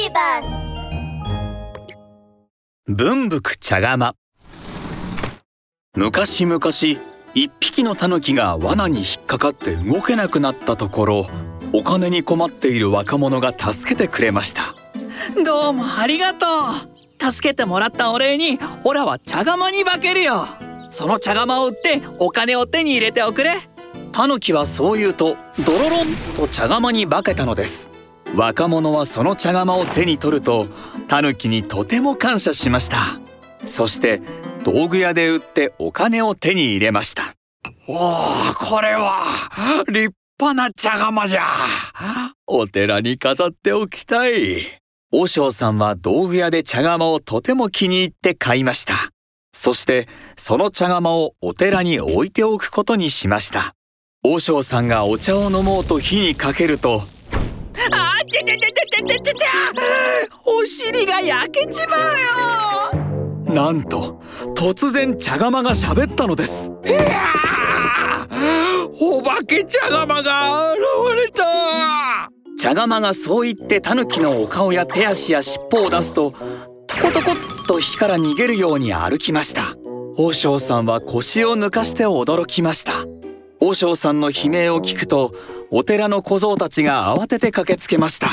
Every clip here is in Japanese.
ビバス文福茶釜。昔々一匹のタヌキが罠に引っかかって動けなくなったところお金に困っている若者が助けてくれました。どうもありがとう。助けてもらったお礼にオラは茶釜に化けるよ。その茶釜を売ってお金を手に入れておくれ。タヌキはそう言うとドロロンと茶釜に化けたのです若者はその茶釜を手に取るとタヌキにとても感謝しました。そして道具屋で売ってお金を手に入れました。おおこれは立派な茶釜じゃ。お寺に飾っておきたい。和尚さんは道具屋で茶釜をとても気に入って買いました。そしてその茶釜をお寺に置いておくことにしました。和尚さんがお茶を飲もうと火にかけるとあちゃちゃちゃちゃちゃちゃちゃお尻が焼けちまうよなんと突然茶釜が喋ったのですお化け茶釜が現れた茶釜がそう言ってタヌキのお顔や手足や尻尾を出すとトコトコっと火から逃げるように歩きました和尚さんは腰を抜かして驚きました和尚さんの悲鳴を聞くとお寺の小僧たちが慌てて駆けつけました。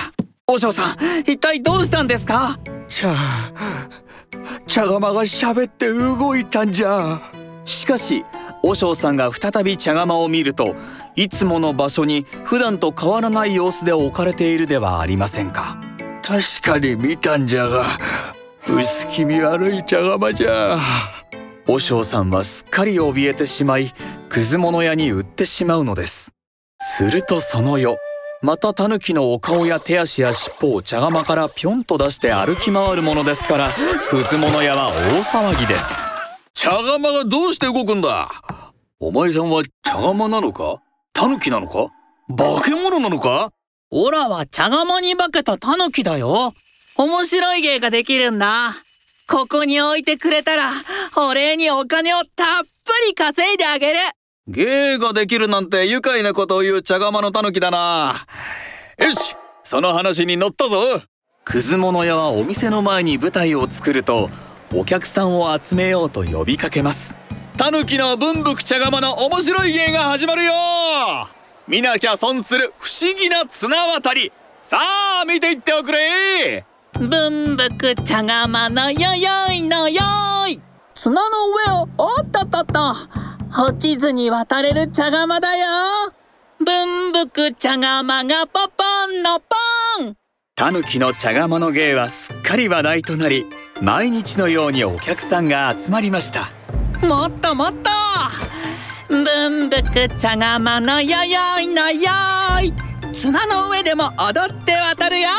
和尚さん一体どうしたんですか？茶茶釜が喋って動いたんじゃ。しかし和尚さんが再び茶釜を見るといつもの場所に普段と変わらない様子で置かれているではありませんか？確かに見たんじゃが薄気味悪い茶釜じゃ和尚さんはすっかり怯えてしまいくず物屋に売ってしまうのです。するとその夜またタヌキのお顔や手足や尻尾を茶釜からぴょんと出して歩き回るものですからくず物屋は大騒ぎです。茶釜がどうして動くんだ？お前さんは茶釜なのか？タヌキなのか？化け物なのか？オラは茶釜に化けたタヌキだよ。面白い芸ができるんだここに置いてくれたらお礼にお金をたっぷり稼いであげる。芸ができるなんて愉快なことを言う茶釜のタヌキだな。よしその話に乗ったぞ。くず物屋はお店の前に舞台を作るとお客さんを集めようと呼びかけます。タヌキの文福茶釜の面白い芸が始まるよ。見なきゃ損する不思議な綱渡り。さあ見ていっておくれ文福茶釜のよよいのよい。綱の上をおっとっとっと。落ちずに渡れる茶釜だよ。文福茶釜がポポンのポン。タヌキの茶釜の芸はすっかり話題となり毎日のようにお客さんが集まりました。もっともっと。文福茶釜のよよいのよい。綱の上でも踊って渡るよ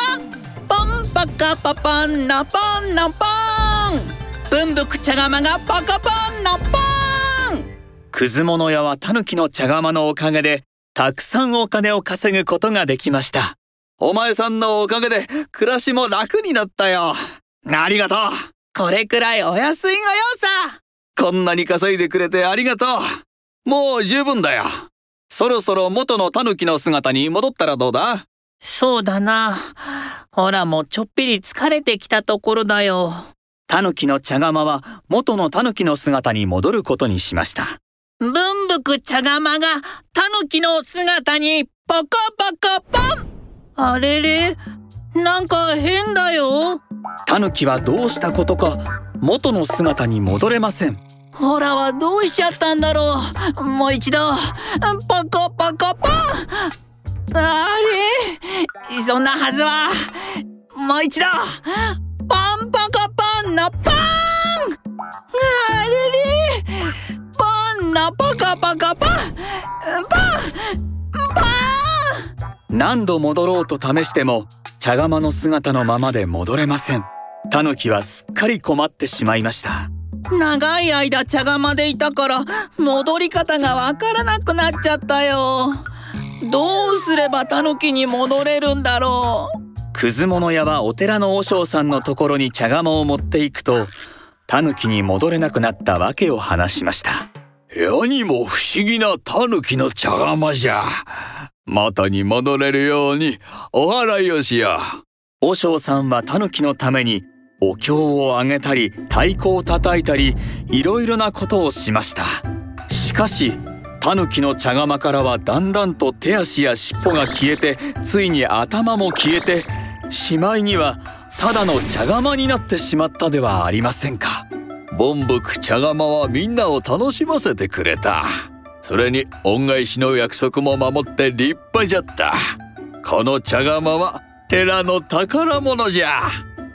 ポンポコポポンのポンのポン。文福茶釜がポコポンのポン。くず物屋はタヌキの茶釜のおかげでたくさんお金を稼ぐことができました。お前さんのおかげで暮らしも楽になったよ。ありがとう。これくらいお安いご用さ。こんなに稼いでくれてありがとう。もう十分だよ。そろそろ元のタヌキの姿に戻ったらどうだ？そうだな。ほらもうちょっぴり疲れてきたところだよ。タヌキの茶釜は元のタヌキの姿に戻ることにしました。文福茶釜がタヌキの姿にポコポコポン。あれれ？なんか変だよ。タヌキはどうしたことか元の姿に戻れません。ほらはどうしちゃったんだろう。もう一度。ポコポコポンあれそんなはずはもう一度ポンポコポンのポン。あれれポンのポコポコポン。ポンポン。何度戻ろうと試しても茶釜の姿のままで戻れません。タヌキはすっかり困ってしまいました。長い間茶釜でいたから戻り方がわからなくなっちゃったよどうすればタヌキに戻れるんだろう？くず物屋はお寺の和尚さんのところに茶釜を持っていくとタヌキに戻れなくなった訳を話しました。世にも不思議なタヌキの茶釜じゃ。元に戻れるようにお祓いをしよう。和尚さんはタヌキのためにお経をあげたり太鼓を叩いたりいろいろなことをしました。しかしタヌキの茶釜からはだんだんと手足や尻尾が消えてついに頭も消えてしまいにはただの茶釜になってしまったではありませんか。凡福茶釜はみんなを楽しませてくれた。それに恩返しの約束も守って立派じゃった。この茶釜は寺の宝物じゃ。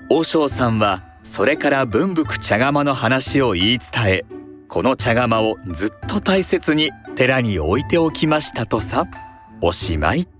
和尚さんはそれから文福茶釜の話を言い伝えこの茶釜をずっと大切に寺に置いておきましたとさおしまい。